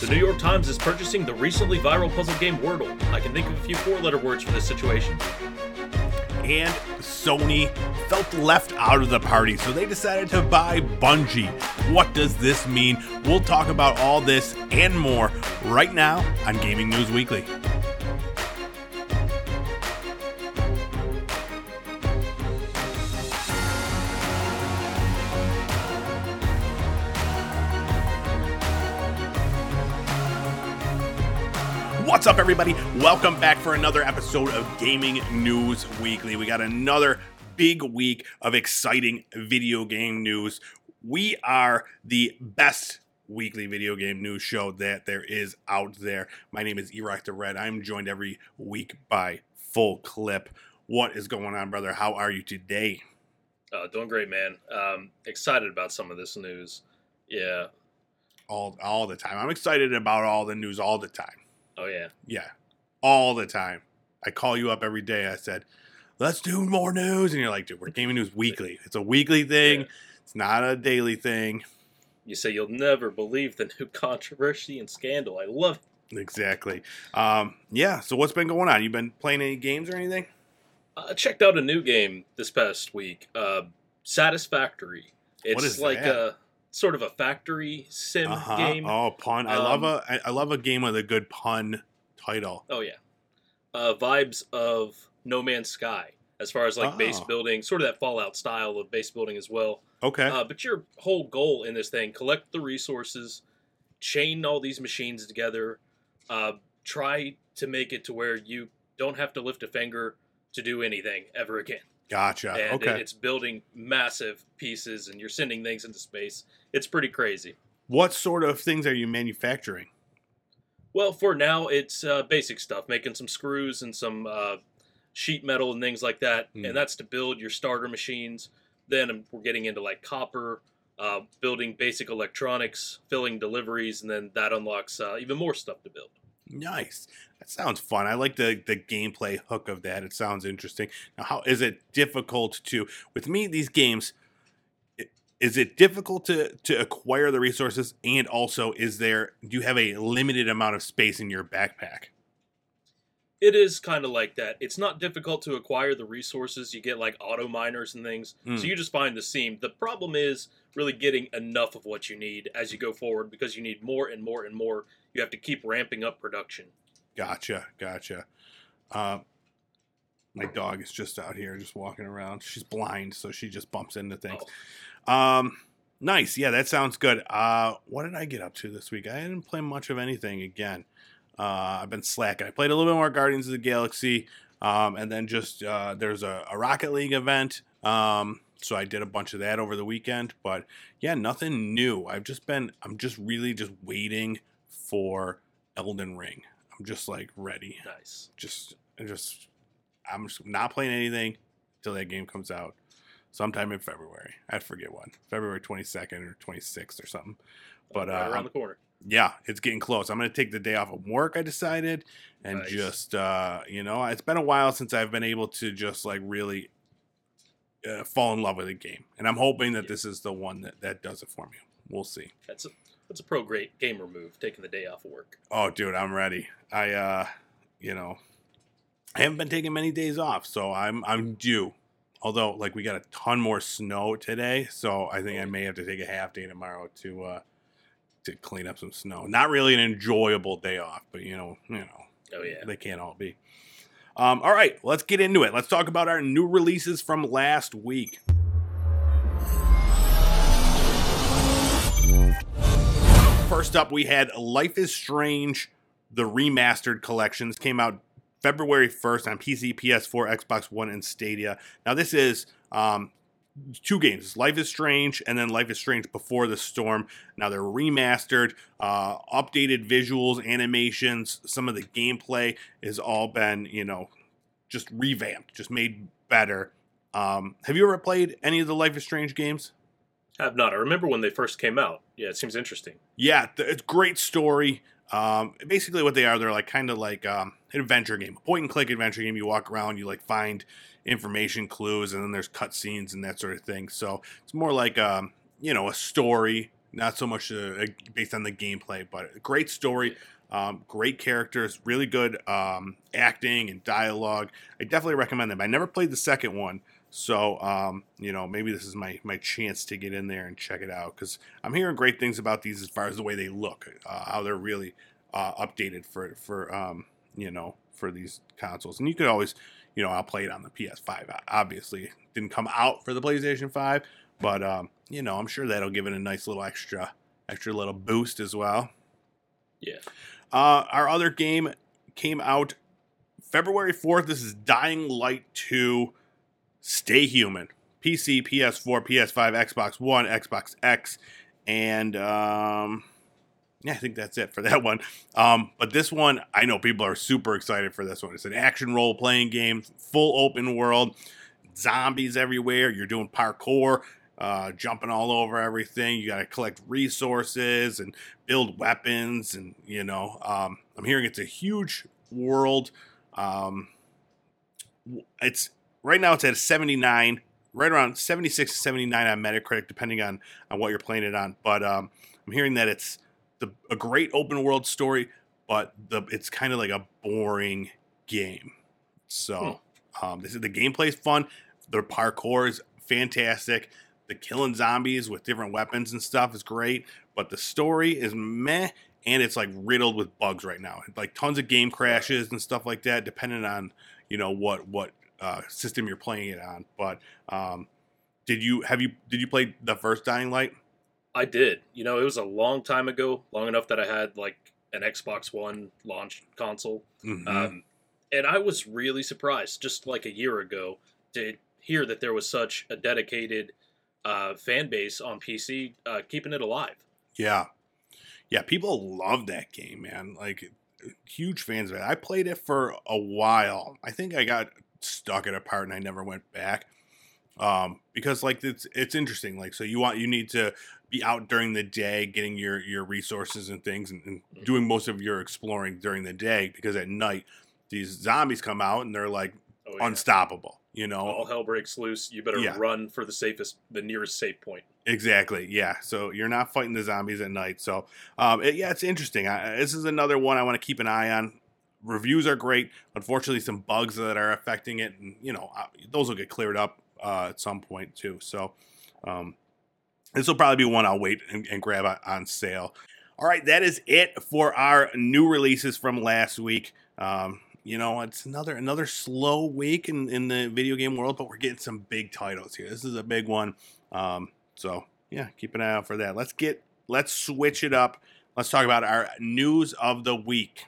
The New York Times is purchasing the recently viral puzzle game Wordle. I can think of a few four letter words for this situation. And Sony felt left out of the party, so they decided to buy Bungie. What does this mean? We'll talk about all this and more right now on Gaming News Weekly. What's up, everybody? Welcome back for another episode of Gaming News Weekly. We got another big week of exciting video game news. We are the best weekly video game news show that there is out there. My name is Erock the Red. I'm joined every week by Full Clip. What is going on, brother? How are you today? Uh, doing great, man. Um, excited about some of this news. Yeah. All all the time. I'm excited about all the news all the time. Oh yeah. Yeah, all the time. I call you up every day. I said, "Let's do more news," and you're like, "Dude, we're gaming news weekly. It's a weekly thing. Yeah. It's not a daily thing." You say you'll never believe the new controversy and scandal. I love it. Exactly. Um, yeah. So what's been going on? You been playing any games or anything? I checked out a new game this past week. Uh, Satisfactory. It's like that? a sort of a factory sim Uh-huh. game. Oh, pun. I love Um, a I, love a game with a good pun title. Oh yeah, uh, vibes of No Man's Sky as far as like base Oh. building, sort of that Fallout style of base building as well. Okay. Uh, but your whole goal in this thing: collect the resources, chain all these machines together, uh, try to make it to where you don't have to lift a finger to do anything ever again. Gotcha. and okay. it- it's building massive pieces, and you're sending things into space. It's pretty crazy. what sort of things are you manufacturing? Well, for now, it's uh, basic stuff, making some screws and some uh, sheet metal and things like that, Hmm. and that's to build your starter machines. Then um, we're getting into like copper, uh, building basic electronics, filling deliveries, and then that unlocks uh, even more stuff to build. Nice. That sounds fun. I like the the gameplay hook of that. It sounds interesting. Now, how is it difficult to with me these games? Is it difficult to to acquire the resources, and also is there do you have a limited amount of space in your backpack? It is kind of like that. It's not difficult to acquire the resources. You get like auto miners and things. Mm. So you just find the seam. The problem is really getting enough of what you need as you go forward because you need more and more and more. You have to keep ramping up production. Gotcha, gotcha. Uh, my dog is just out here, just walking around. She's blind, so she just bumps into things. Um, nice. Yeah, that sounds good. Uh, what did I get up to this week? I didn't play much of anything again. Uh, I've been slacking. I played a little bit more Guardians of the Galaxy, um, and then just uh, there's a, a Rocket League event. Um, so I did a bunch of that over the weekend. But yeah, nothing new. I've just been. I'm just really just waiting for Elden Ring. I'm just like ready. Nice. Just, just, I'm just not playing anything until that game comes out sometime in February. I forget when, February 22nd or 26th or something. But right uh, around the corner. yeah, it's getting close. I'm going to take the day off of work, I decided, and Nice. just, uh, you know, it's been a while since I've been able to just like really uh, fall in love with a game. And I'm hoping that Yeah. this is the one that, that does it for me. We'll see. That's a that's a pro great gamer move, taking the day off of work. Oh, dude, I'm ready. I, uh, you know, I haven't been taking many days off, so I'm I'm due. Although, like, we got a ton more snow today, so I think I may have to take a half day tomorrow to uh, to clean up some snow. Not really an enjoyable day off, but you know, you know, Oh yeah. they can't all be. Um, all right, let's get into it. Let's talk about our new releases from last week. First up, we had Life is Strange, the remastered collections came out February 1st on PC, PS4, Xbox One, and Stadia. Now, this is um, two games Life is Strange and then Life is Strange Before the Storm. Now, they're remastered, uh, updated visuals, animations, some of the gameplay has all been, you know, just revamped, just made better. Um, have you ever played any of the Life is Strange games? I Have not. I remember when they first came out. Yeah, it seems interesting. Yeah, it's great story. Um, basically, what they are, they're like kind of like um, an adventure game, a point and click adventure game. You walk around, you like find information clues, and then there's cutscenes and that sort of thing. So it's more like um, you know a story not so much uh, based on the gameplay, but great story. Um, great characters, really good um, acting and dialogue. I definitely recommend them. I never played the second one, so um, you know maybe this is my my chance to get in there and check it out because I'm hearing great things about these as far as the way they look, uh, how they're really uh, updated for for um, you know for these consoles. And you could always, you know, I'll play it on the PS5. Obviously, didn't come out for the PlayStation 5, but um, you know, I'm sure that'll give it a nice little extra extra little boost as well. Yeah. Uh, our other game came out February 4th. This is Dying Light 2 Stay Human. PC, PS4, PS5, Xbox One, Xbox X, and um, yeah, I think that's it for that one. Um, but this one, I know people are super excited for this one. It's an action role playing game, full open world, zombies everywhere. You're doing parkour, uh, jumping all over everything. You got to collect resources and build weapons. And, you know, um, I'm hearing it's a huge world. Um, it's right now, it's at 79, right around 76 to 79 on Metacritic, depending on, on what you're playing it on. But um, I'm hearing that it's the a great open world story, but the it's kind of like a boring game. So hmm. um, this is the gameplay is fun. The parkour is fantastic. The killing zombies with different weapons and stuff is great, but the story is meh, and it's like riddled with bugs right now. Like tons of game crashes and stuff like that, depending on you know what what uh, system you're playing it on. But um, did you have you did you play the first Dying Light? I did. You know, it was a long time ago, long enough that I had like an Xbox One launch console. Mm-hmm. Um, and I was really surprised, just like a year ago, to hear that there was such a dedicated uh, fan base on PC uh, keeping it alive. Yeah. Yeah, people love that game, man. Like, huge fans of it. I played it for a while. I think I got stuck it apart and I never went back um, because like it's it's interesting. Like so, you want you need to be out during the day getting your your resources and things and, and mm-hmm. doing most of your exploring during the day because at night these zombies come out and they're like oh, yeah. unstoppable. You know, all hell breaks loose. You better yeah. run for the safest, the nearest safe point. Exactly. Yeah. So you're not fighting the zombies at night. So um, it, yeah, it's interesting. I, this is another one I want to keep an eye on. Reviews are great. Unfortunately, some bugs that are affecting it, and you know, those will get cleared up uh, at some point too. So um, this will probably be one I'll wait and, and grab on sale. All right, that is it for our new releases from last week. Um, you know, it's another another slow week in, in the video game world, but we're getting some big titles here. This is a big one. Um, so yeah, keep an eye out for that. Let's get let's switch it up. Let's talk about our news of the week.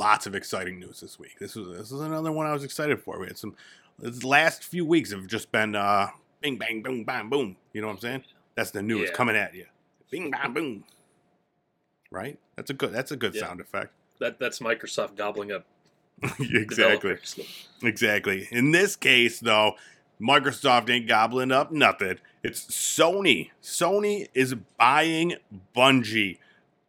Lots of exciting news this week. This was this is another one I was excited for. We had some. The last few weeks have just been uh, bing bang boom bam boom. You know what I'm saying? That's the news yeah. coming at you. Bing bang boom. Right? That's a good. That's a good yeah. sound effect. That that's Microsoft gobbling up. exactly. Exactly. In this case, though, Microsoft ain't gobbling up nothing. It's Sony. Sony is buying Bungie.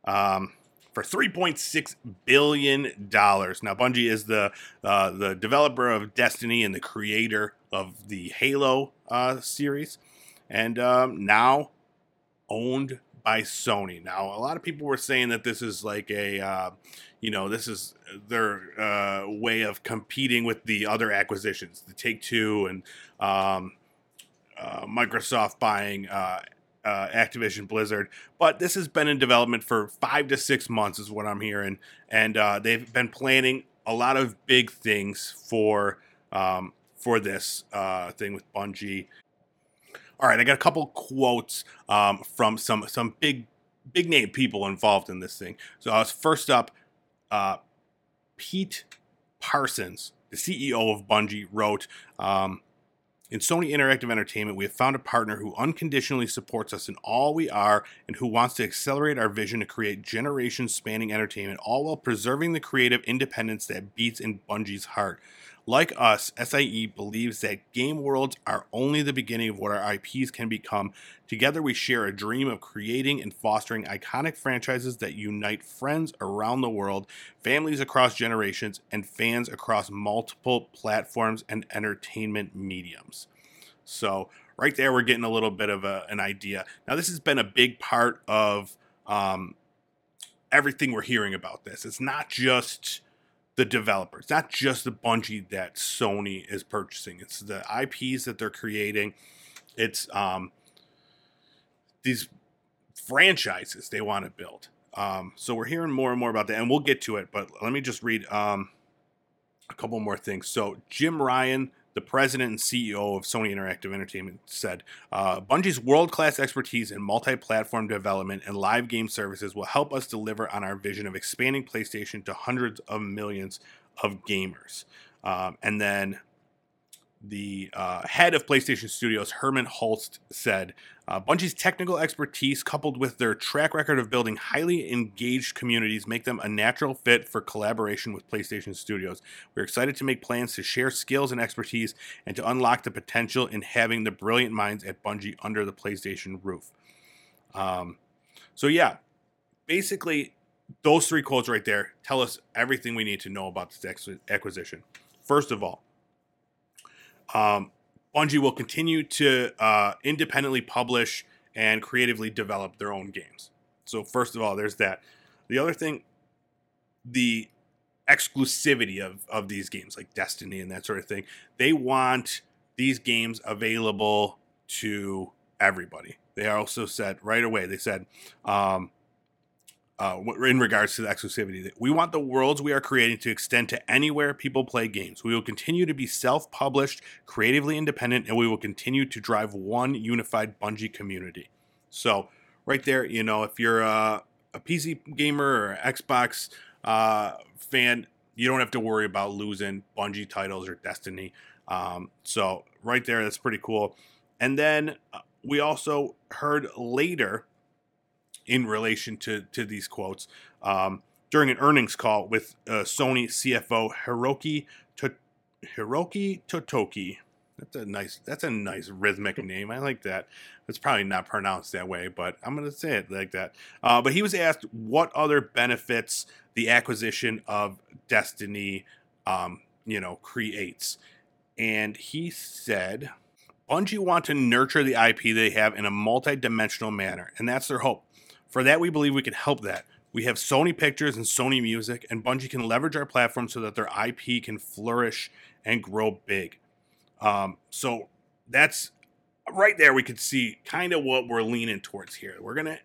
Um, for 3.6 billion dollars. Now, Bungie is the uh, the developer of Destiny and the creator of the Halo uh, series, and um, now owned by Sony. Now, a lot of people were saying that this is like a, uh, you know, this is their uh, way of competing with the other acquisitions, the Take Two and um, uh, Microsoft buying uh, Activision Blizzard. But this has been in development for five to six months, is what I'm hearing, and uh, they've been planning a lot of big things for um, for this uh, thing with Bungie. All right, I got a couple quotes um, from some some big big name people involved in this thing. So uh, first up, uh, Pete Parsons, the CEO of Bungie, wrote. Um, in Sony Interactive Entertainment, we have found a partner who unconditionally supports us in all we are and who wants to accelerate our vision to create generations spanning entertainment, all while preserving the creative independence that beats in Bungie's heart. Like us, SIE believes that game worlds are only the beginning of what our IPs can become. Together, we share a dream of creating and fostering iconic franchises that unite friends around the world, families across generations, and fans across multiple platforms and entertainment mediums. So, right there, we're getting a little bit of a, an idea. Now, this has been a big part of um, everything we're hearing about this. It's not just the developers, not just the Bungie that Sony is purchasing. It's the IPs that they're creating. It's um, these franchises they want to build. Um, so we're hearing more and more about that, and we'll get to it. But let me just read um, a couple more things. So Jim Ryan the president and CEO of Sony Interactive Entertainment, said uh, Bungie's world class expertise in multi platform development and live game services will help us deliver on our vision of expanding PlayStation to hundreds of millions of gamers. Um, and then the uh, head of PlayStation Studios, Herman Hulst, said uh, Bungie's technical expertise, coupled with their track record of building highly engaged communities, make them a natural fit for collaboration with PlayStation Studios. We're excited to make plans to share skills and expertise and to unlock the potential in having the brilliant minds at Bungie under the PlayStation roof. Um, so, yeah, basically, those three quotes right there tell us everything we need to know about this acquisition. First of all, um, Bungie will continue to uh, independently publish and creatively develop their own games. So, first of all, there's that. The other thing, the exclusivity of, of these games, like Destiny and that sort of thing, they want these games available to everybody. They also said right away, they said, um, uh, in regards to the exclusivity. We want the worlds we are creating to extend to anywhere people play games. We will continue to be self published, creatively independent, and we will continue to drive one unified Bungie community. So, right there, you know, if you're a, a PC gamer or Xbox uh, fan, you don't have to worry about losing Bungie titles or Destiny. Um, so, right there, that's pretty cool. And then uh, we also heard later in relation to to these quotes um, during an earnings call with uh, Sony CFO Hiroki to- Hiroki Totoki. That's a nice. That's a nice rhythmic name. I like that. It's probably not pronounced that way, but I'm going to say it like that. Uh, but he was asked what other benefits the acquisition of Destiny, um, you know, creates, and he said, "Bungie want to nurture the IP they have in a multi-dimensional manner, and that's their hope. For that, we believe we can help that. We have Sony Pictures and Sony Music, and Bungie can leverage our platform so that their IP can flourish and grow big. Um, so that's right there. We could see kind of what we're leaning towards here. We're gonna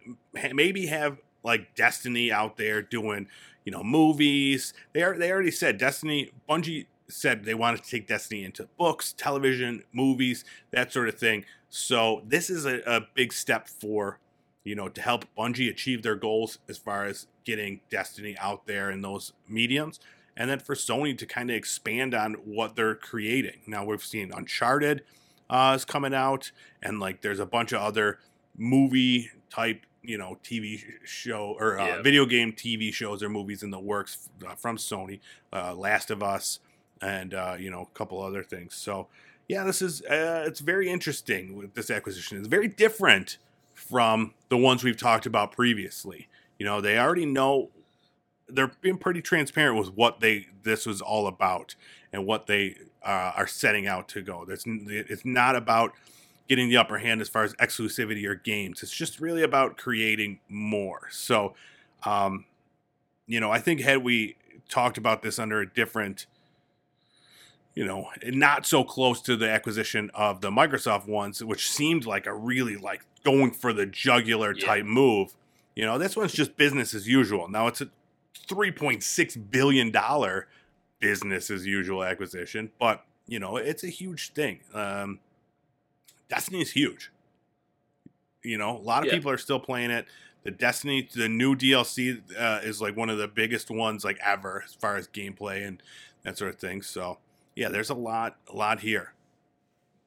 maybe have like Destiny out there doing, you know, movies. They are they already said Destiny. Bungie said they wanted to take Destiny into books, television, movies, that sort of thing. So this is a, a big step for you know, to help Bungie achieve their goals as far as getting Destiny out there in those mediums. And then for Sony to kind of expand on what they're creating. Now we've seen Uncharted uh, is coming out, and like there's a bunch of other movie type, you know, TV show or uh, yeah. video game TV shows or movies in the works uh, from Sony. Uh, Last of Us, and uh, you know, a couple other things. So yeah, this is uh, it's very interesting with this acquisition. It's very different from the ones we've talked about previously. You know, they already know they're being pretty transparent with what they this was all about and what they uh, are setting out to go. That's it's not about getting the upper hand as far as exclusivity or games. It's just really about creating more. So, um, you know, I think had we talked about this under a different you know, not so close to the acquisition of the Microsoft ones, which seemed like a really like going for the jugular type move. You know, this one's just business as usual. Now it's a three point six billion dollar business as usual acquisition, but you know, it's a huge thing. Um, Destiny is huge. You know, a lot of yeah. people are still playing it. The Destiny, the new DLC uh, is like one of the biggest ones like ever as far as gameplay and that sort of thing. So yeah, there's a lot, a lot here.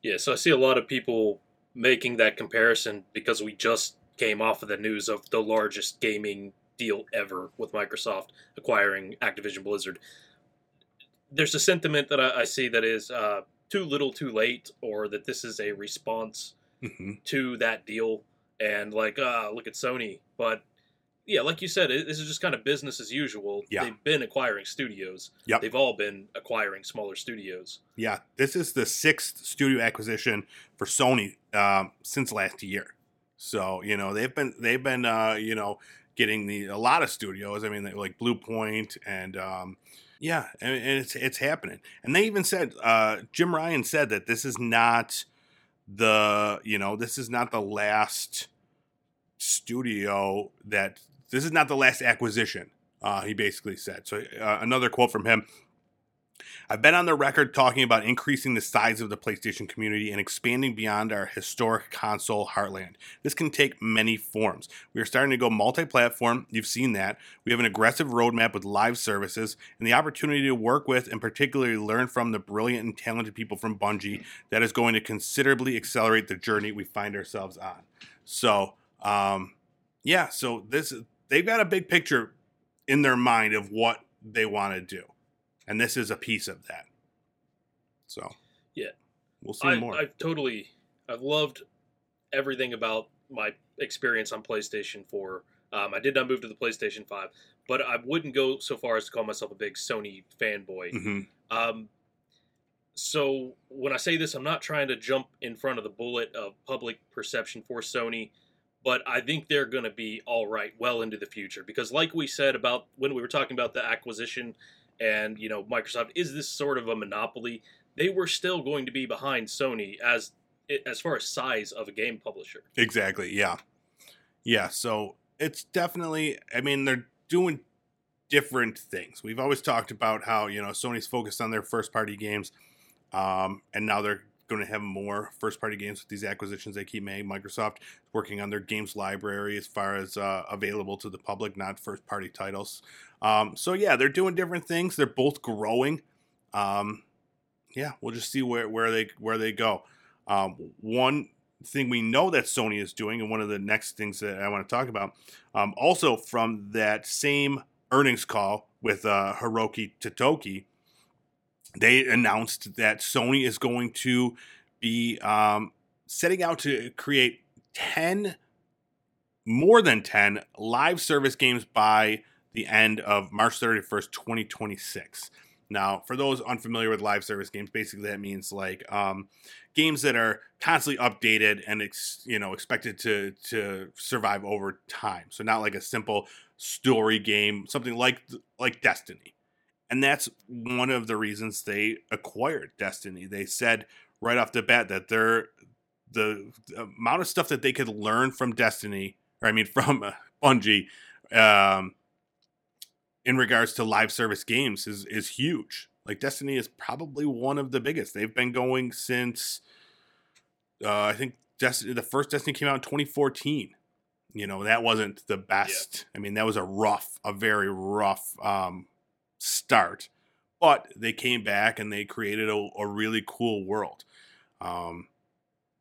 Yeah, so I see a lot of people making that comparison because we just came off of the news of the largest gaming deal ever with Microsoft acquiring Activision Blizzard. there's a sentiment that I, I see that is uh, too little, too late, or that this is a response hmm to that deal, and like, uh, look at Sony. But yeah, like you said, it, this is just kind of business as usual. Yeah. They've been acquiring studios. Yep. They've all been acquiring smaller studios. Yeah, this is the sixth studio acquisition for Sony um, since last year. So you know they've been they've been uh, you know getting the a lot of studios. I mean like Blue Point and um, yeah, and, and it's it's happening. And they even said uh, Jim Ryan said that this is not the you know this is not the last studio that this is not the last acquisition. Uh, he basically said so. Uh, another quote from him. I've been on the record talking about increasing the size of the PlayStation community and expanding beyond our historic console heartland. This can take many forms. We are starting to go multi platform. You've seen that. We have an aggressive roadmap with live services and the opportunity to work with and particularly learn from the brilliant and talented people from Bungie that is going to considerably accelerate the journey we find ourselves on. So, um, yeah, so this they've got a big picture in their mind of what they want to do and this is a piece of that. So Yeah. we'll see I, more. I've totally, I've loved everything about my experience on PlayStation 4. Um, I did not move to the PlayStation 5, but I wouldn't go so far as to call myself a big Sony fanboy. Mhm. Um, so when I say this, I'm not trying to jump in front of the bullet of public perception for Sony, but I think they're going to be all right well into the future because, like we said about when we were talking about the acquisition, and you know Microsoft is this sort of a monopoly. They were still going to be behind Sony as as far as size of a game publisher. Exactly. Yeah. Yeah. So it's definitely. I mean, they're doing different things. We've always talked about how you know Sony's focused on their first party games, um, and now they're going to have more first party games with these acquisitions they keep making. Microsoft is working on their games library as far as uh, available to the public, not first party titles. Um, so yeah, they're doing different things. They're both growing. Um, yeah, we'll just see where, where they where they go. Um, one thing we know that Sony is doing, and one of the next things that I want to talk about, um, also from that same earnings call with uh, Hiroki Totoki, they announced that Sony is going to be um, setting out to create 10, more than 10 live service games by the end of March 31st, 2026. Now, for those unfamiliar with live service games, basically that means like um, games that are constantly updated and ex, you know expected to to survive over time. So not like a simple story game, something like like Destiny. And that's one of the reasons they acquired Destiny. They said right off the bat that they're the, the amount of stuff that they could learn from Destiny, or I mean from uh, Bungie, um, in regards to live service games is is huge. Like Destiny is probably one of the biggest. They've been going since uh, I think Destiny the first Destiny came out in 2014. You know, that wasn't the best. I mean, that was a rough, a very rough um, start. But they came back and they created a, a really cool world. Um,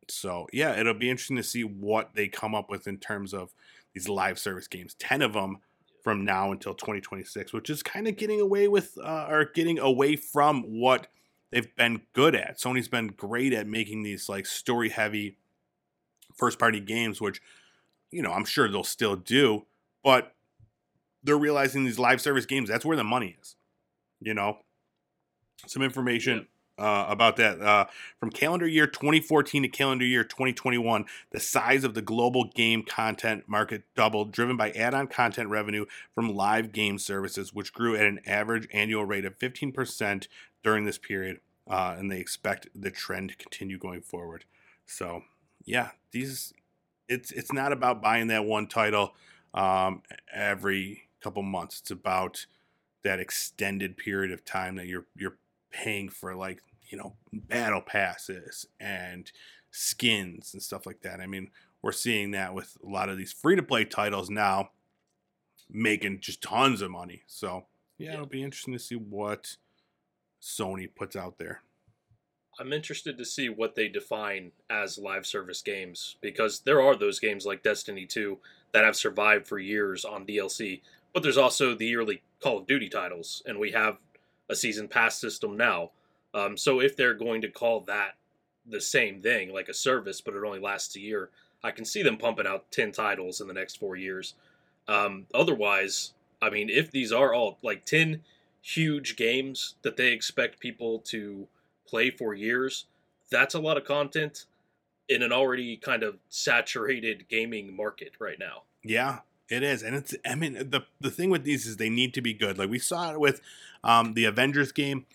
so yeah, it'll be interesting to see what they come up with in terms of these live service games. Ten of them from now until 2026, which is kind of getting away with uh, or getting away from what they've been good at. Sony's been great at making these like story heavy first party games, which you know I'm sure they'll still do, but they're realizing these live service games that's where the money is. You know, some information uh, about that. Uh, from calendar year 2014 to calendar year 2021, the size of the global game content market doubled, driven by add on content revenue from live game services, which grew at an average annual rate of 15% during this period. Uh, and they expect the trend to continue going forward. So, yeah, these it's it's not about buying that one title um, every couple months. It's about that extended period of time that you're you're paying for like you know battle passes and skins and stuff like that. I mean, we're seeing that with a lot of these free to play titles now making just tons of money. So, yeah, Yeah. it'll be interesting to see what Sony puts out there. I'm interested to see what they define as live service games because there are those games like Destiny 2 that have survived for years on DLC, but there's also the yearly Call of Duty titles, and we have a season pass system now. Um, so if they're going to call that the same thing, like a service, but it only lasts a year, I can see them pumping out 10 titles in the next four years. Um, otherwise, I mean, if these are all like 10 huge games that they expect people to play for years, that's a lot of content in an already kind of saturated gaming market right now. Yeah, it is, and it's. I mean, the the thing with these is they need to be good. Like we saw it with um, the Avengers game.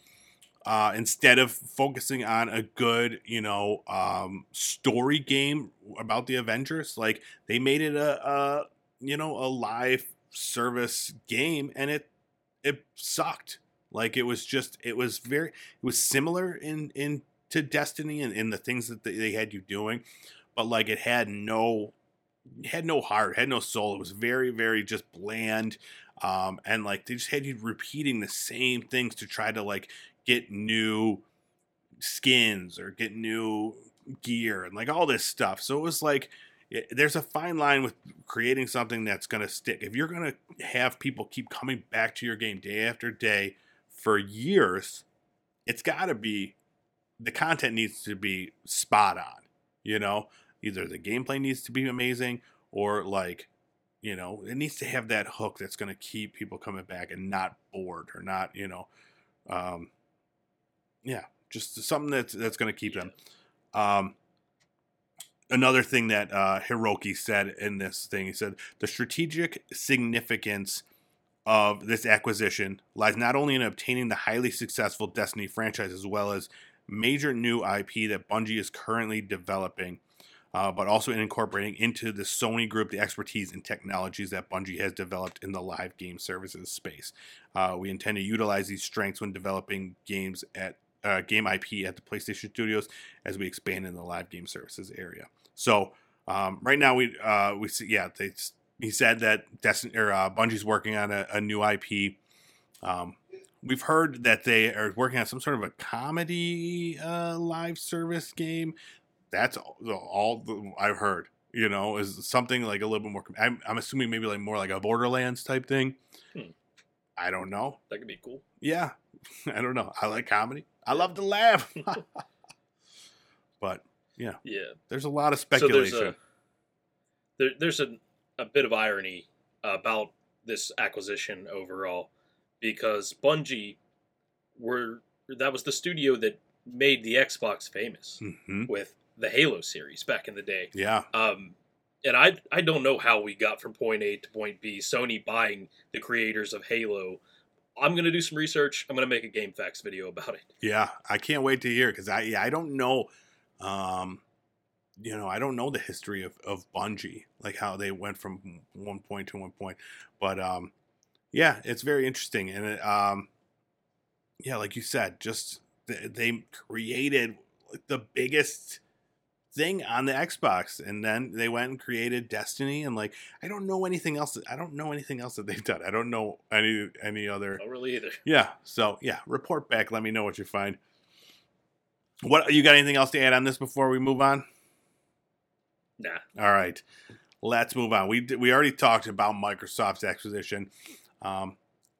Uh, instead of focusing on a good, you know, um, story game about the Avengers, like they made it a, a, you know, a live service game, and it it sucked. Like it was just, it was very, it was similar in in to Destiny and in the things that they had you doing, but like it had no had no heart, had no soul. It was very, very just bland. Um, and like they just had you repeating the same things to try to like get new skins or get new gear and like all this stuff. So it was like there's a fine line with creating something that's going to stick. If you're going to have people keep coming back to your game day after day for years, it's got to be the content needs to be spot on, you know? Either the gameplay needs to be amazing or like you know it needs to have that hook that's going to keep people coming back and not bored or not you know um yeah just something that's that's going to keep them. Um another thing that uh hiroki said in this thing he said the strategic significance of this acquisition lies not only in obtaining the highly successful destiny franchise as well as major new ip that bungie is currently developing uh, but also in incorporating into the Sony group the expertise and technologies that Bungie has developed in the live game services space. Uh, we intend to utilize these strengths when developing games at uh, game IP at the PlayStation Studios as we expand in the live game services area. So um, right now we uh, we see yeah they, he said that Destiny or uh, Bungie's working on a, a new IP. Um, we've heard that they are working on some sort of a comedy uh, live service game that's all, all I've heard. You know, is something like a little bit more. I'm, I'm assuming maybe like more like a Borderlands type thing. Hmm. I don't know. That could be cool. Yeah, I don't know. I like comedy. I love to laugh. but yeah, yeah. There's a lot of speculation. So there's a, there, there's a, a bit of irony about this acquisition overall because Bungie were that was the studio that made the Xbox famous mm-hmm. with the Halo series back in the day. Yeah. Um, and I I don't know how we got from point A to point B. Sony buying the creators of Halo. I'm gonna do some research. I'm gonna make a Game Facts video about it. Yeah, I can't wait to hear because I yeah, I don't know, um, you know I don't know the history of of Bungie like how they went from one point to one point, but um, yeah, it's very interesting and it, um, yeah, like you said, just they, they created the biggest thing on the Xbox, and then they went and created Destiny, and like I don't know anything else. I don't know anything else that they've done. I don't know any any other. Not really either. Yeah. So yeah, report back. Let me know what you find. What you got? Anything else to add on this before we move on? Nah. All right. Let's move on. We we already talked about Microsoft's acquisition. Um,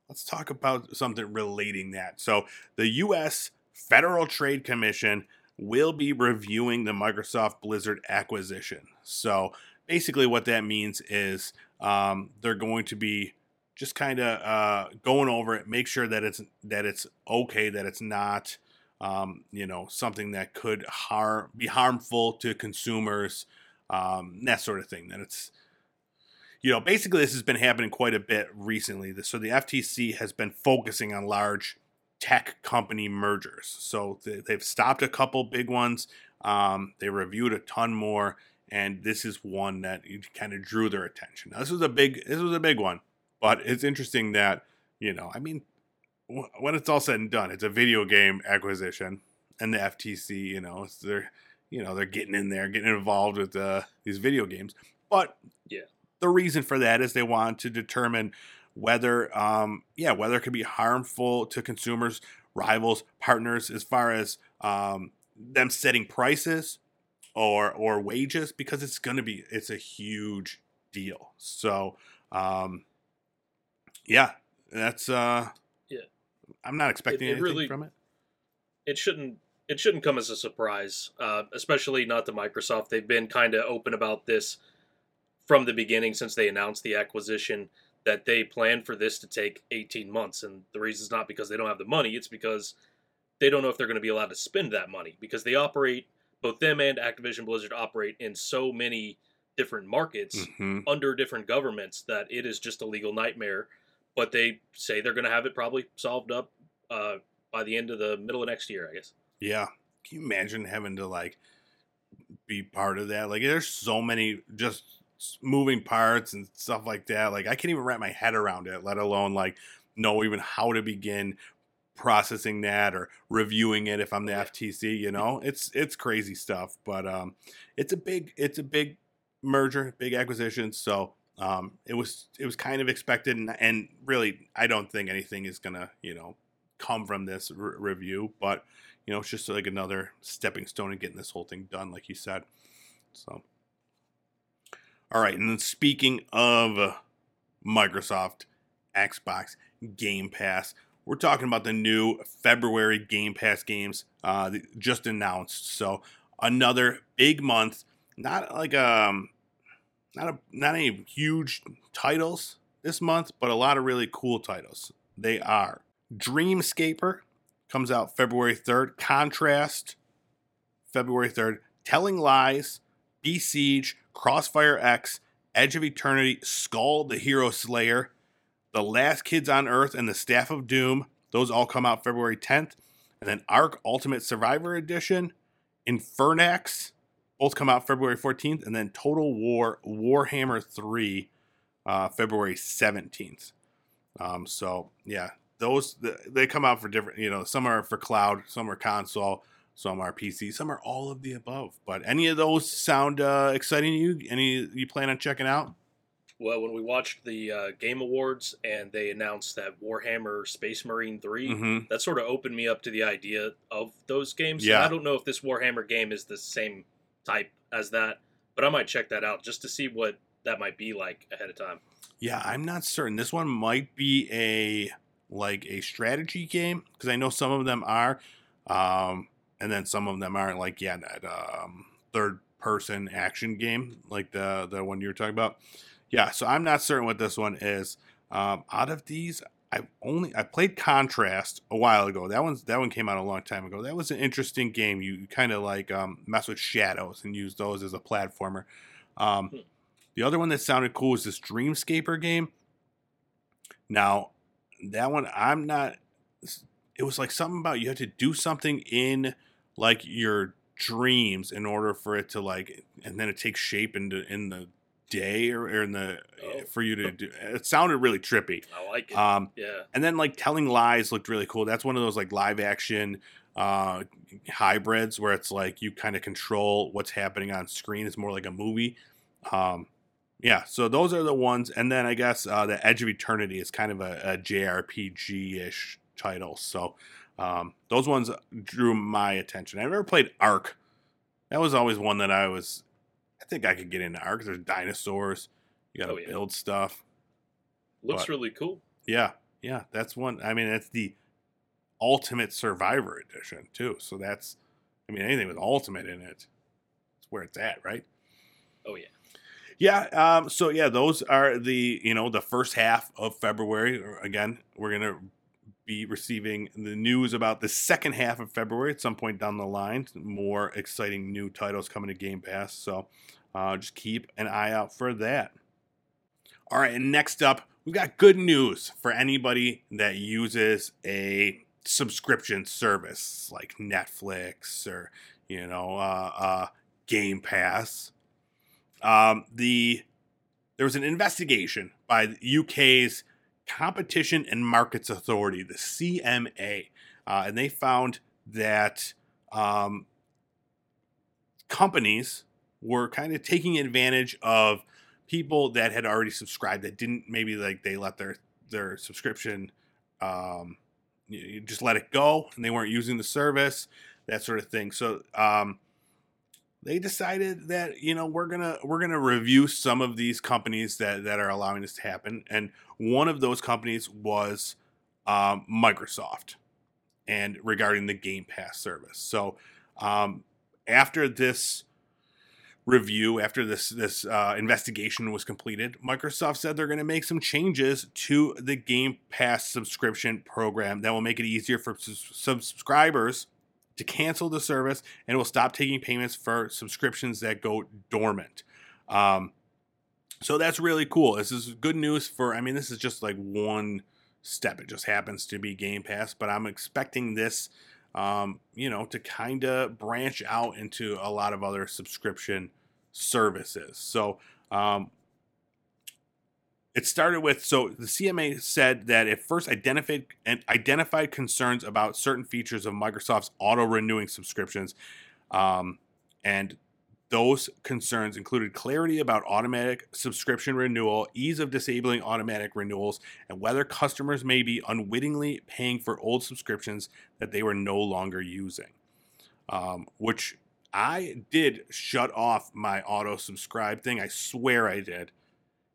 let's talk about something relating that. So the U.S. Federal Trade Commission will be reviewing the Microsoft Blizzard acquisition. So basically, what that means is um, they're going to be just kind of uh, going over it, make sure that it's that it's okay, that it's not um, you know something that could harm be harmful to consumers, um, that sort of thing. That it's you know basically this has been happening quite a bit recently. So the FTC has been focusing on large tech company mergers. So they've stopped a couple big ones. Um, they reviewed a ton more, and this is one that kind of drew their attention. Now, this was a big this was a big one, but it's interesting that you know, I mean, when it's all said and done, it's a video game acquisition, and the FTC, you know, they're you know they're getting in there, getting involved with uh, these video games. But yeah, the reason for that is they want to determine whether um, yeah whether it could be harmful to consumers rivals partners as far as um, them setting prices or or wages because it's going to be it's a huge deal so um, yeah that's uh yeah I'm not expecting it anything really- from it. it shouldn't it shouldn't come as a surprise, uh, especially not to Microsoft. They've been kind of open about this from the beginning since they announced the acquisition that they plan for this to take 18 months, and the reason is not because they don't have the money; it's because they don't know if they're going to be allowed to spend that money because they operate both them and Activision Blizzard operate in so many different markets hmm under different governments that it is just a legal nightmare. But they say they're going to have it probably solved up uh, by the end of the middle of next year, I guess. Yeah. Can you imagine having to like be part of that? Like, there's so many just moving parts and stuff like that. Like, I can't even wrap my head around it, let alone like know even how to begin processing that or reviewing it if I'm the. FTC. You know, it's it's crazy stuff. But um, it's a big it's a big merger, big acquisition. So um, it was it was kind of expected, and, and really, I don't think anything is gonna you know come from this re- review, but you know, it's just like another stepping stone in getting this whole thing done, like you said. So, all right. And then speaking of Microsoft, Xbox, Game Pass, we're talking about the new February Game Pass games uh, just announced. So, another big month. Not like um, not a not any huge titles this month, but a lot of really cool titles. They are Dreamscaper comes out February 3rd. Contrast, February 3rd. Telling Lies, Besiege, Crossfire X, Edge of Eternity, Skull the Hero Slayer, The Last Kids on Earth, and The Staff of Doom. Those all come out February 10th. And then ARK Ultimate Survivor Edition, Infernax, both come out February 14th. And then Total War Warhammer 3, uh, February 17th. Um, so, yeah, those they come out for different you know some are for cloud some are console some are pc some are all of the above but any of those sound uh, exciting to you any you plan on checking out Well, when we watched the uh, Game Awards and they announced that Warhammer Space Marine 3, hmm that sort of opened me up to the idea of those games. Yeah. And I don't know if this Warhammer game is the same type as that, but I might check that out just to see what that might be like ahead of time. yeah i'm not certain this one might be a like a strategy game because i know some of them are um and then some of them aren't like yeah that um third person action game like the the one you were talking about. Yeah so i'm not certain what this one is. Um out of these i only i played contrast a while ago. That one's that one came out a long time ago. That was an interesting game. You kind of like um mess with shadows and use those as a platformer. Um Hmm. the other one that sounded cool was this dreamscaper game. Now that one i'm not it was like something about you had to do something in like your dreams in order for it to like and then it takes shape in the in the day or, or in the Oh. for you to do it sounded really trippy I like it. um yeah. and then like telling lies looked really cool that's one of those like live action uh hybrids where it's like you kind of control what's happening on screen it's more like a movie um yeah so those are the ones and then i guess uh the edge of eternity is kind of a, a jrpg-ish title so um those ones drew my attention i never played ark that was always one that i was i think i could get into ark there's dinosaurs you gotta Oh, yeah. build stuff Looks but- really cool. yeah, yeah, that's one. I mean, that's the Ultimate Survivor Edition too. So that's, I mean, anything with Ultimate in it, it's where it's at, right? Oh, yeah. Yeah. Um. So yeah, those are the you know the first half of February. Again, we're gonna be receiving the news about the second half of February at some point down the line. More exciting new titles coming to Game Pass. So uh, just keep an eye out for that. All right, and next up, we've got good news for anybody that uses a subscription service like Netflix or you know uh, uh, Game Pass. Um, the there was an investigation by the UK's Competition and Markets Authority, the CMA, uh, and they found that um, companies were kind of taking advantage of people that had already subscribed that didn't maybe like they let their their subscription um you, you just let it go and they weren't using the service that sort of thing. So um they decided that you know we're gonna we're gonna review some of these companies that that are allowing this to happen. And one of those companies was um, Microsoft and regarding the Game Pass service. So um, after this review, after this this uh, investigation was completed, Microsoft said they're going to make some changes to the Game Pass subscription program that will make it easier for subscribers to cancel the service and will stop taking payments for subscriptions that go dormant. Um, so that's really cool. This is good news for. I mean, this is just like one step. It just happens to be Game Pass, but I'm expecting this, um, you know, to kind of branch out into a lot of other subscription services. So um, it started with so the CMA said that it first identified and identified concerns about certain features of Microsoft's auto renewing subscriptions, um, and those concerns included clarity about automatic subscription renewal, ease of disabling automatic renewals, and whether customers may be unwittingly paying for old subscriptions that they were no longer using. Um, which I did shut off my auto subscribe thing. I swear I did.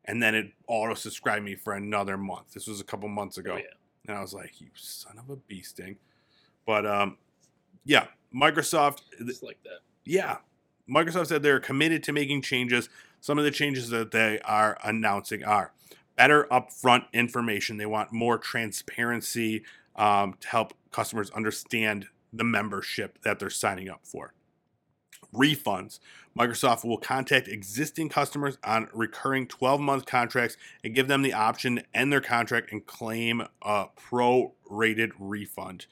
And then it auto subscribed me for another month. This was a couple months ago. Oh, yeah. And I was like, you son of a beasting. But um, yeah, Microsoft. It's like that. Yeah, Microsoft said they're committed to making changes. Some of the changes that they are announcing are better upfront information. They want more transparency um, to help customers understand the membership that they're signing up for. Refunds. Microsoft will contact existing customers on recurring 12 month contracts and give them the option to end their contract and claim a pro rated refund.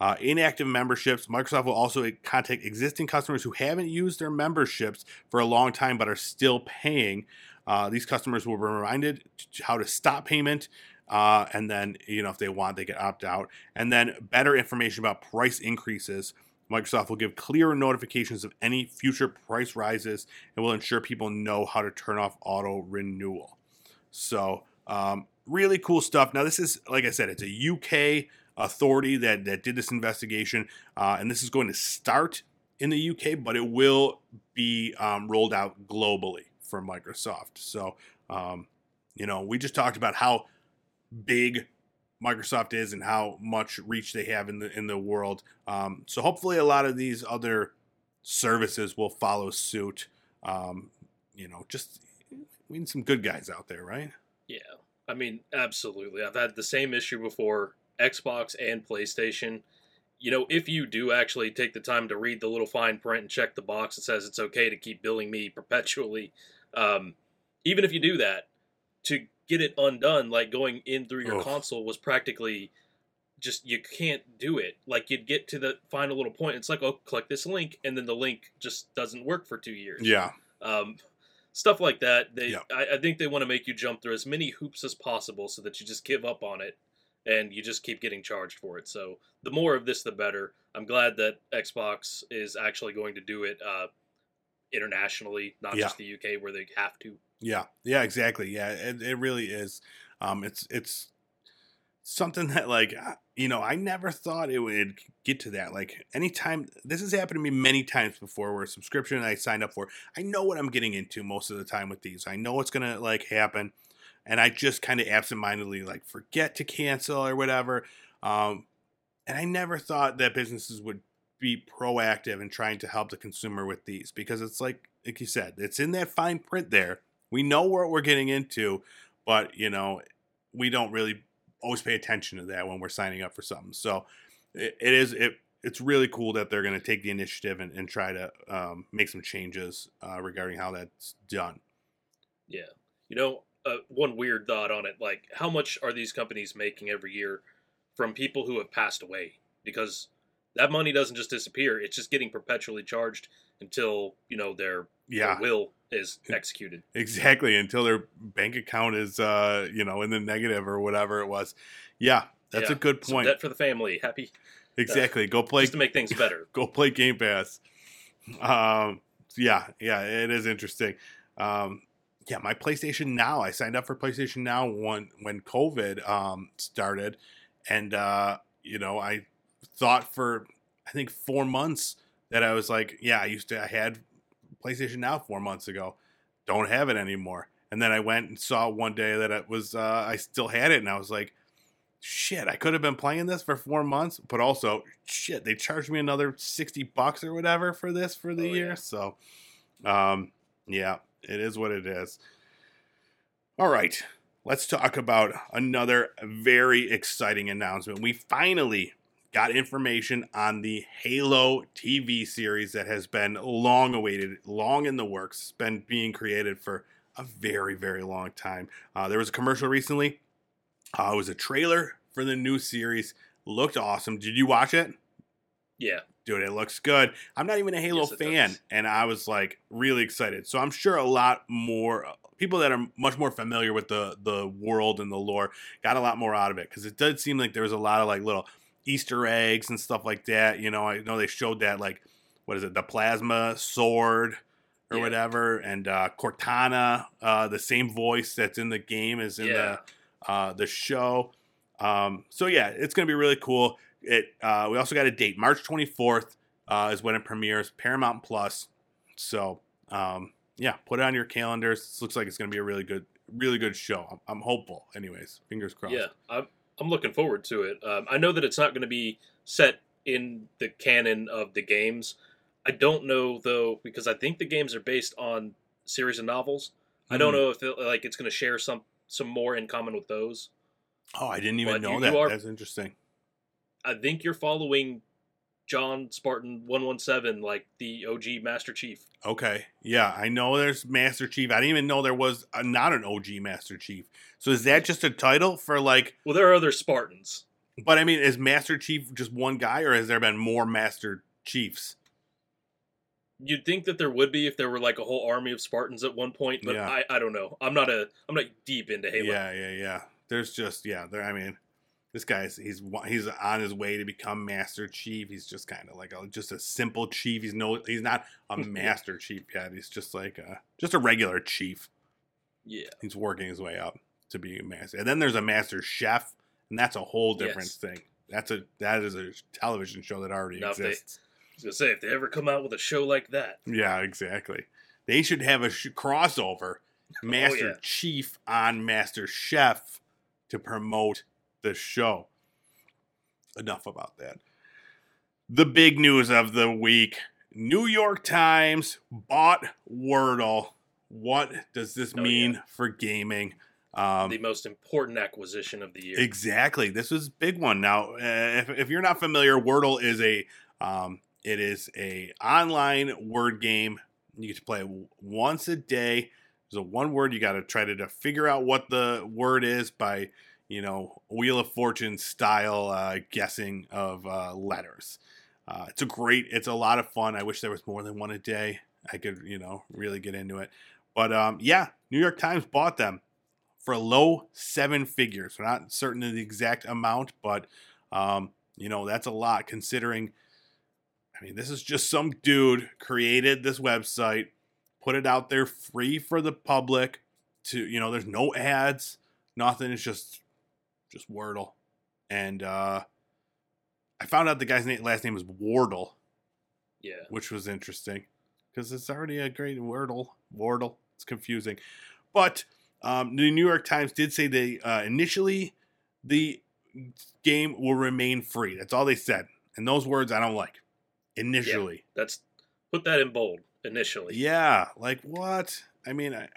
Uh, inactive memberships. Microsoft will also contact existing customers who haven't used their memberships for a long time but are still paying. Uh, these customers will be reminded how to stop payment. Uh, and then, you know, if they want, they can opt out. And then better information about price increases. Microsoft will give clear notifications of any future price rises and will ensure people know how to turn off auto renewal. So, um, really cool stuff. Now, this is, like I said, it's a UK authority that, that did this investigation. Uh, and this is going to start in the UK, but it will be um, rolled out globally for Microsoft. So, um, you know, we just talked about how big Microsoft is and how much reach they have in the in the world. Um, so hopefully, a lot of these other services will follow suit. Um, you know, just we need some good guys out there, right? Yeah, I mean, absolutely. I've had the same issue before. Xbox and PlayStation, you know, if you do actually take the time to read the little fine print and check the box that says it's okay to keep billing me perpetually, um, even if you do that, to get it undone, like going in through your console was practically just you can't do it. Like you'd get to the final little point, it's like, oh, click this link, and then the link just doesn't work for two years. Yeah. Um, stuff like that. They, yeah. I, I think they want to make you jump through as many hoops as possible so that you just give up on it and you just keep getting charged for it. So the more of this, the better. I'm glad that Xbox is actually going to do it uh, internationally, not yeah. just the UK where they have to. Yeah, yeah, exactly. Yeah, it, it really is. Um, it's it's something that like you know I never thought it would get to that. Like anytime this has happened to me many times before, where a subscription I signed up for, I know what I'm getting into most of the time with these. I know what's gonna like happen and I just kind of absentmindedly like forget to cancel or whatever. Um, and I never thought that businesses would be proactive in trying to help the consumer with these because it's like like you said, it's in that fine print there. We know what we're getting into, but you know, we don't really always pay attention to that when we're signing up for something. So it, it is it it's really cool that they're going to take the initiative and, and try to um, make some changes uh, regarding how that's done. Yeah, you know, uh, one weird thought on it. Like, how much are these companies making every year from people who have passed away? Because that money doesn't just disappear; it's just getting perpetually charged until you know their, yeah. their will is executed. Exactly until their bank account is uh, you know in the negative or whatever it was. Yeah, that's yeah. a good point. Some debt for the family. Happy. Exactly. Uh, go play just to make things better. go play Game Pass. Um, yeah, yeah, it is interesting. Um, yeah, my PlayStation Now. I signed up for PlayStation Now when when COVID um, started, and uh, you know I thought for I think four months that I was like, yeah, I used to I had PlayStation Now four months ago, don't have it anymore. And then I went and saw one day that it was uh, I still had it, and I was like, shit, I could have been playing this for four months, but also shit, they charged me another sixty bucks or whatever for this for the Oh, year. yeah. So, um, yeah, it is what it is. All right, let's talk about another very exciting announcement. We finally got information on the Halo TV series that has been long awaited, long in the works, been being created for a very, very long time. Uh, there was a commercial recently. Uh, it was a trailer for the new series. Looked awesome. Did you watch it? Yeah. Dude, it looks good. I'm not even a Halo Yes, fan, does. and I was like really excited. So I'm sure a lot more people that are much more familiar with the the world and the lore got a lot more out of it because it did seem like there was a lot of like little Easter eggs and stuff like that. You know, I know they showed that like what is it, the plasma sword or Yeah. whatever, and uh, Cortana, uh, the same voice that's in the game is in Yeah. the uh, the show. Um, so yeah, it's gonna be really cool. It uh, we also got a date, March 24th uh, is when it premieres, Paramount Plus. So um, yeah, put it on your calendars. This looks like it's gonna be a really good, really good show. I'm, I'm hopeful. Anyways, fingers crossed. Yeah, I'm I'm looking forward to it. Um, I know that it's not going to be set in the canon of the games. I don't know though because I think the games are based on series of novels. I don't Hmm. know if it, like it's going to share some some more in common with those. Oh, I didn't even But know you- that. you are- That's interesting. I think you're following John Spartan one one seven like the OG Master Chief. Okay. Yeah, I know there's Master Chief. I didn't even know there was a, not an OG Master Chief. So is that just a title for like? Well, there are other Spartans. But I mean, is Master Chief just one guy, or has there been more Master Chiefs? You'd think that there would be if there were like a whole army of Spartans at one point, but Yeah. I, I don't know. I'm not a I'm not deep into Halo. Yeah, yeah, yeah. There's just yeah. There. I mean, this guy's he's he's on his way to become Master Chief. He's just kind of like a, just a simple chief. He's no he's not a Master Chief yet. He's just like a just a regular chief. Yeah. He's working his way up to being a master. And then there's a Master Chef, and that's a whole different Yes. thing. That's a that is a television show that already Now, they- exists. I was gonna say if they ever come out with a show like that, Yeah, exactly. They should have a sh- crossover, oh, Master Oh, yeah. Chief on Master Chef to promote the show. Enough about that. The big news of the week New York Times bought Wordle. What does this Oh, mean for gaming? Um, the most important acquisition of the year. Exactly. This is a big one. Now, uh, if, if you're not familiar, Wordle is a um, it is a online word game. You get to play once a day. There's a one word you got to try to, to figure out what the word is by you know Wheel of Fortune style uh, guessing of uh, letters. Uh, it's a great. It's a lot of fun. I wish there was more than one a day. I could you know really get into it. But um, yeah, New York Times bought them for low seven figures. We're not certain of the exact amount, but um, you know that's a lot considering. I mean, this is just some dude created this website, put it out there free for the public. To you know, there's no ads, nothing. It's just just Wordle, and uh, I found out the guy's name, last name is Wardle, yeah. which was interesting because it's already a great Wordle. Wardle. It's confusing, but um, the New York Times did say they uh, initially the game will remain free. That's all they said, and those words I don't like. Initially, That's put that in bold initially. yeah, like what? I mean, I-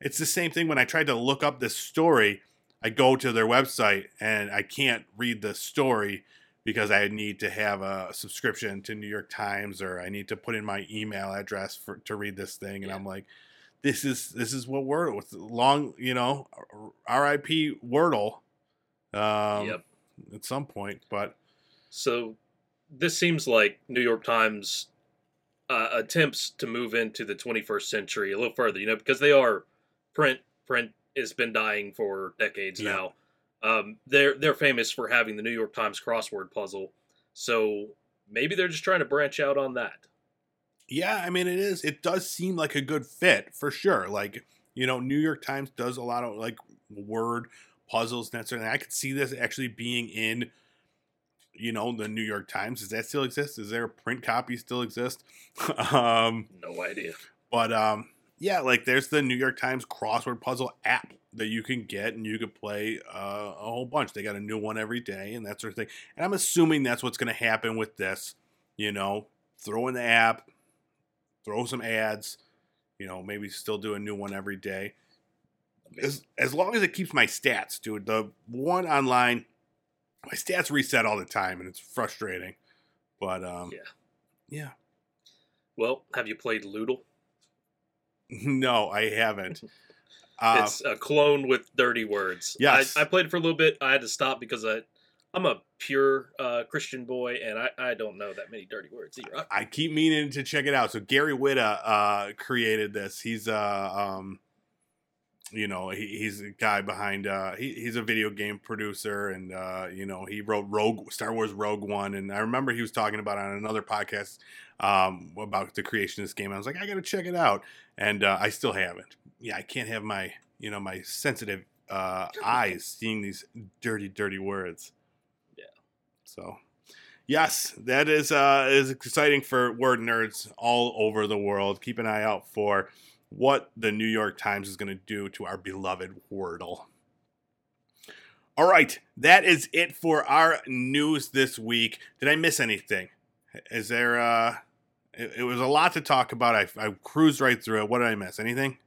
it's the same thing when I tried to look up this story. I go to their website and I can't read the story because I need to have a subscription to New York Times or I need to put in my email address for to read this thing. And Yeah. I'm like, this is this is what Wordle with long, you know, R.I.P. Wordle. Um, Yep. At some point, but So this seems like New York Times uh, attempts to move into the 21st century a little further, you know, because they are print. Print has been dying for decades Yeah. now. Um, they're they're famous for having the New York Times crossword puzzle. So maybe they're just trying to branch out on that. Yeah, I mean it is. It does seem like a good fit for sure. Like you know, New York Times does a lot of like word puzzles and that sort of thing. I could see this actually being in, you know, the New York Times. Does that still exist? Is there a print copy still exist? um, No idea. but um, yeah, like there's the New York Times crossword puzzle app that you can get and you could play uh, a whole bunch. They got a new one every day and that sort of thing. And I'm assuming that's what's going to happen with this. You know, throw in the app, throw some ads, you know, maybe still do a new one every day. As, as long as it keeps my stats, dude. The one online, my stats reset all the time and it's frustrating. But um, Yeah. yeah. Well, have you played Lewdle? No, I haven't. Uh, it's a clone with dirty words. Yes. I, I played it for a little bit. I had to stop because I, I'm a pure uh, Christian boy, and I, I don't know that many dirty words either. I- I keep meaning to check it out. So Gary Whitta uh, created this. He's uh, um, you know, he, he's a guy behind. Uh, he, he's a video game producer, and uh, you know, he wrote Rogue Star Wars Rogue One. And I remember he was talking about it on another podcast um, about the creation of this game. I was like, I got to check it out, and uh, I still haven't. Yeah, I can't have my you know my sensitive uh, eyes seeing these dirty, dirty words. Yeah. So Yes, that is uh, is exciting for word nerds all over the world. Keep an eye out for what the New York Times is going to do to our beloved Wordle. All right, that is it for our news this week. Did I miss anything? Is there? Uh, it, it was a lot to talk about. I, I cruised right through it. What did I miss? Anything?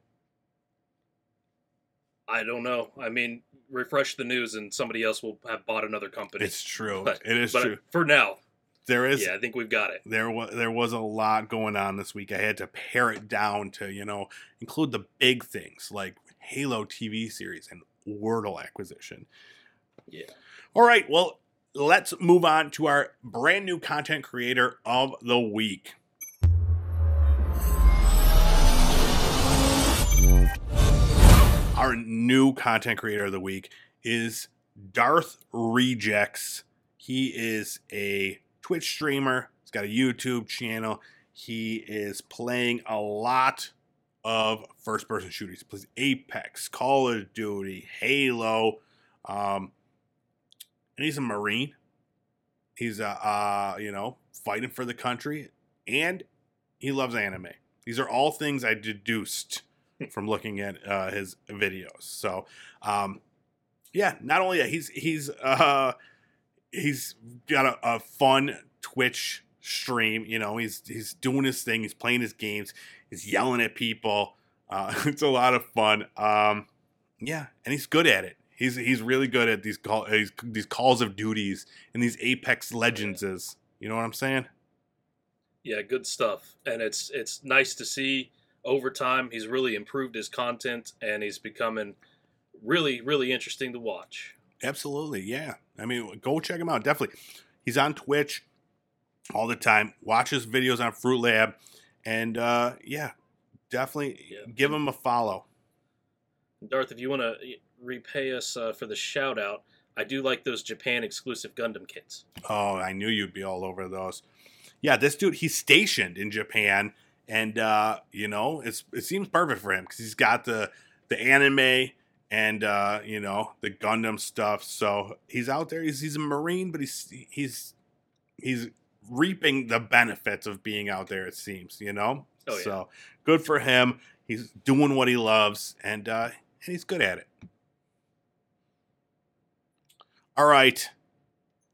I don't know. I mean, refresh the news, and somebody else will have bought another company. It's true. But- it is but true. for now, There is yeah, I think we've got it. there was there was a lot going on this week. I had to pare it down to you know include the big things like Halo TV series and Wordle acquisition. Yeah. All right, well let's move on to our brand new content creator of the week. Our new content creator of the week is Darth Rejects. He is a Twitch streamer. He's got a YouTube channel. He is playing a lot of first person shooters. He plays Apex, Call of Duty, Halo. Um, and he's a Marine. He's a uh, you know, fighting for the country. And he loves anime. These are all things I deduced from looking at uh, his videos. So um yeah, not only that, he's he's uh he's got a, a fun Twitch stream. You know, he's he's doing his thing. He's playing his games. He's yelling at people. Uh, it's a lot of fun. Um, yeah, and he's good at it. He's he's really good at these call these, these calls of duties and these Apex Legends is. You know what I'm saying? Yeah, good stuff. And it's it's nice to see over time he's really improved his content and he's becoming really really interesting to watch. Absolutely, yeah. I mean, go check him out. Definitely, he's on Twitch all the time. Watch his videos on Fruit Lab, and uh, yeah, definitely Yeah. give him a follow. Darth, if you want to repay us uh, for the shout out, I do like those Japan exclusive Gundam kits. Oh, I knew you'd be all over those. Yeah, this dude, he's stationed in Japan, and uh, you know, it's it seems perfect for him because he's got the the anime and uh, you know the Gundam stuff. So he's out there. He's he's a marine, but he's he's he's reaping the benefits of being out there. It seems, you know. Oh, yeah. So good for him. He's doing what he loves, and uh, and he's good at it. All right,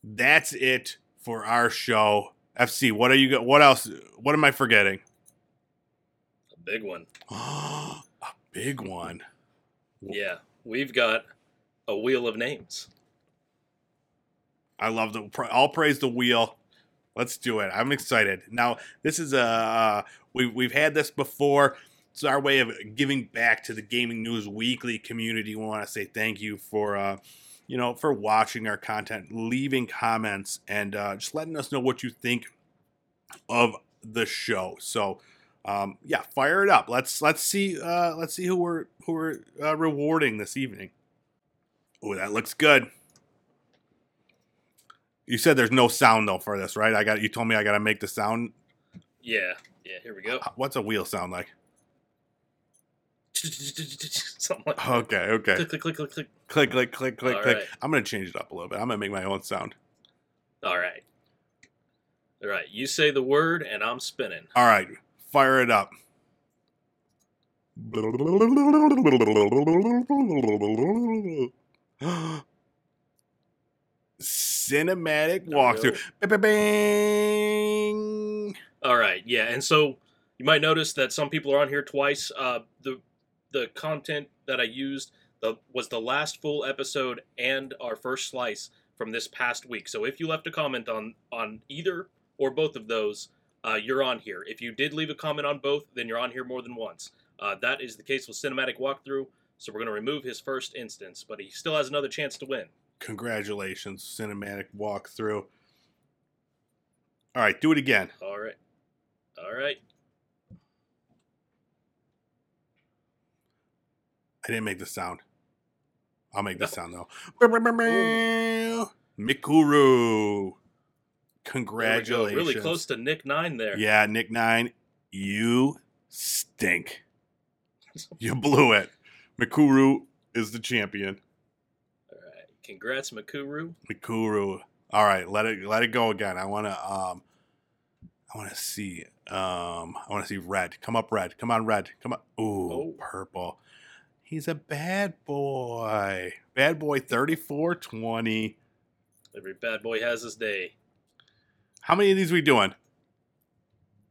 that's it for our show. FC, what are you? What else? What am I forgetting? Big one. a big one. Yeah, we've got a wheel of names. I love the all praise the wheel. Let's do it. I'm excited. Now, this is a uh, we we've had this before. It's our way of giving back to the Gaming News Weekly community. We want to say thank you for uh, you know for watching our content, leaving comments, and uh, just letting us know what you think of the show. So. Um, yeah, fire it up. Let's let's see uh, let's see who we're who we're uh, rewarding this evening. Oh, that looks good. You said there's no sound though for this, right? I got you told me I got to make the sound. Yeah, yeah. Here we go. What's a wheel sound like? Something like Okay, okay. click, click, click, click, click. Click, click, click, click, All click. right. I'm gonna change it up a little bit. I'm gonna make my own sound. All right, all right. You say the word, and I'm spinning. All right, fire it up. Cinematic Oh, walkthrough. Ba-ba-bang. All right, yeah, and so you might notice that some people are on here twice. Uh, the the content that I used the, was the last full episode and our first slice from this past week. So if you left a comment on on either or both of those, uh, you're on here. If you did leave a comment on both, then you're on here more than once. Uh, that is the case with Cinematic Walkthrough. So we're going to remove his first instance, but he still has another chance to win. Congratulations, cinematic walkthrough. All right, do it again. All right, all right. I didn't make the sound. I'll make the sound though. Mikuru. There we go. Congratulations. Really close to Nick Nine there. Yeah, Nick Nine, you stink. You blew it. Mikuru is the champion. All right. Congrats, Makuru. Mikuru. All right, let it let it go again. I want to um I want to see um I want to see red. Come up red. Come on red. Come on. Ooh, Oh. purple. He's a bad boy. Bad boy 3420. Every bad boy has his day. How many of these we doing?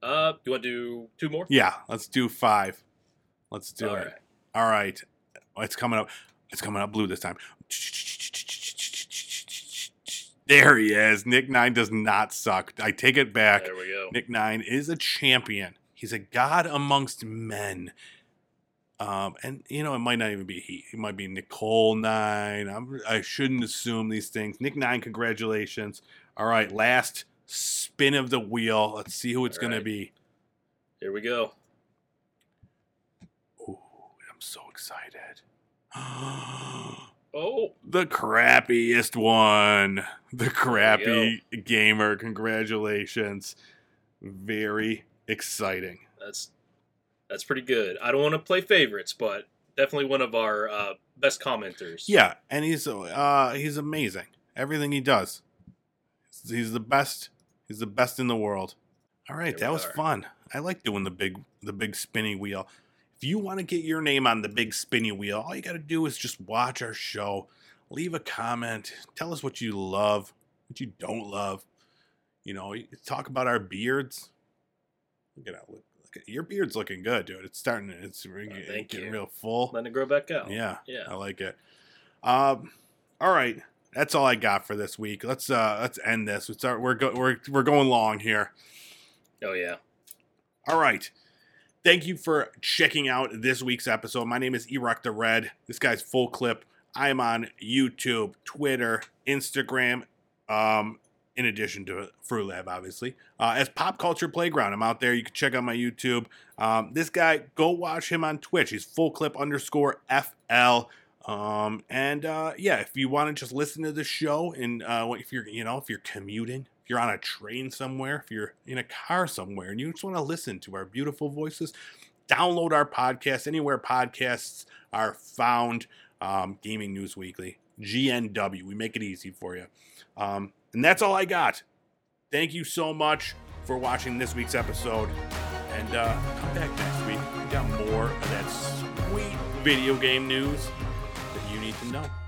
Uh, you want to do two more? Yeah, let's do 5. Let's do All it. right. All right. It's coming up. It's coming up blue this time. There he is. Nick Nine does not suck. I take it back. There we go. Nick Nine is a champion. He's a god amongst men. Um, and you know, it might not even be he. It might be Nicole Nine. I'm, I shouldn't assume these things. Nick Nine, congratulations. All right, last spin of the wheel. Let's see who it's All gonna right. be. Here we go. Ooh, I'm so excited. Oh, the crappiest one. The crappy gamer. Congratulations. Very exciting. that's that's pretty good. I don't want to play favorites, but definitely one of our uh, best commenters. Yeah, and he's uh he's amazing. Everything he does. He's the best. He's the best in the world. All right, that was are. fun. I like doing the big the big spinny wheel. If you want to get your name on the big spinny wheel, all you got to do is just watch our show, leave a comment, tell us what you love, what you don't love. You know, talk about our beards. Look at that. Look, look at your beard's looking good, dude. It's starting. to It's Oh, getting you. real full. Letting it grow back out. Yeah, Yeah. I like it. Um, all right, that's all I got for this week. Let's uh let's end this. We're go- we're we're going long here. Oh yeah. All right. Thank you for checking out this week's episode. My name is Eric the Red. This guy's full clip. I'm on YouTube, Twitter, Instagram, um, in addition to Fruit Lab, obviously. Uh, as Pop Culture Playground, I'm out there. You can check out my YouTube. Um, this guy, go watch him on Twitch. He's full clip underscore FL. Um, and uh, yeah, if you want to just listen to the show, and uh, if you're, you know, if you're commuting, if you're on a train somewhere, if you're in a car somewhere, and you just want to listen to our beautiful voices, download our podcast anywhere podcasts are found. Um, Gaming News Weekly, GNW. We make it easy for you. Um, and that's all I got. Thank you so much for watching this week's episode. And uh, come back next week. We got more of that sweet video game news you need to know.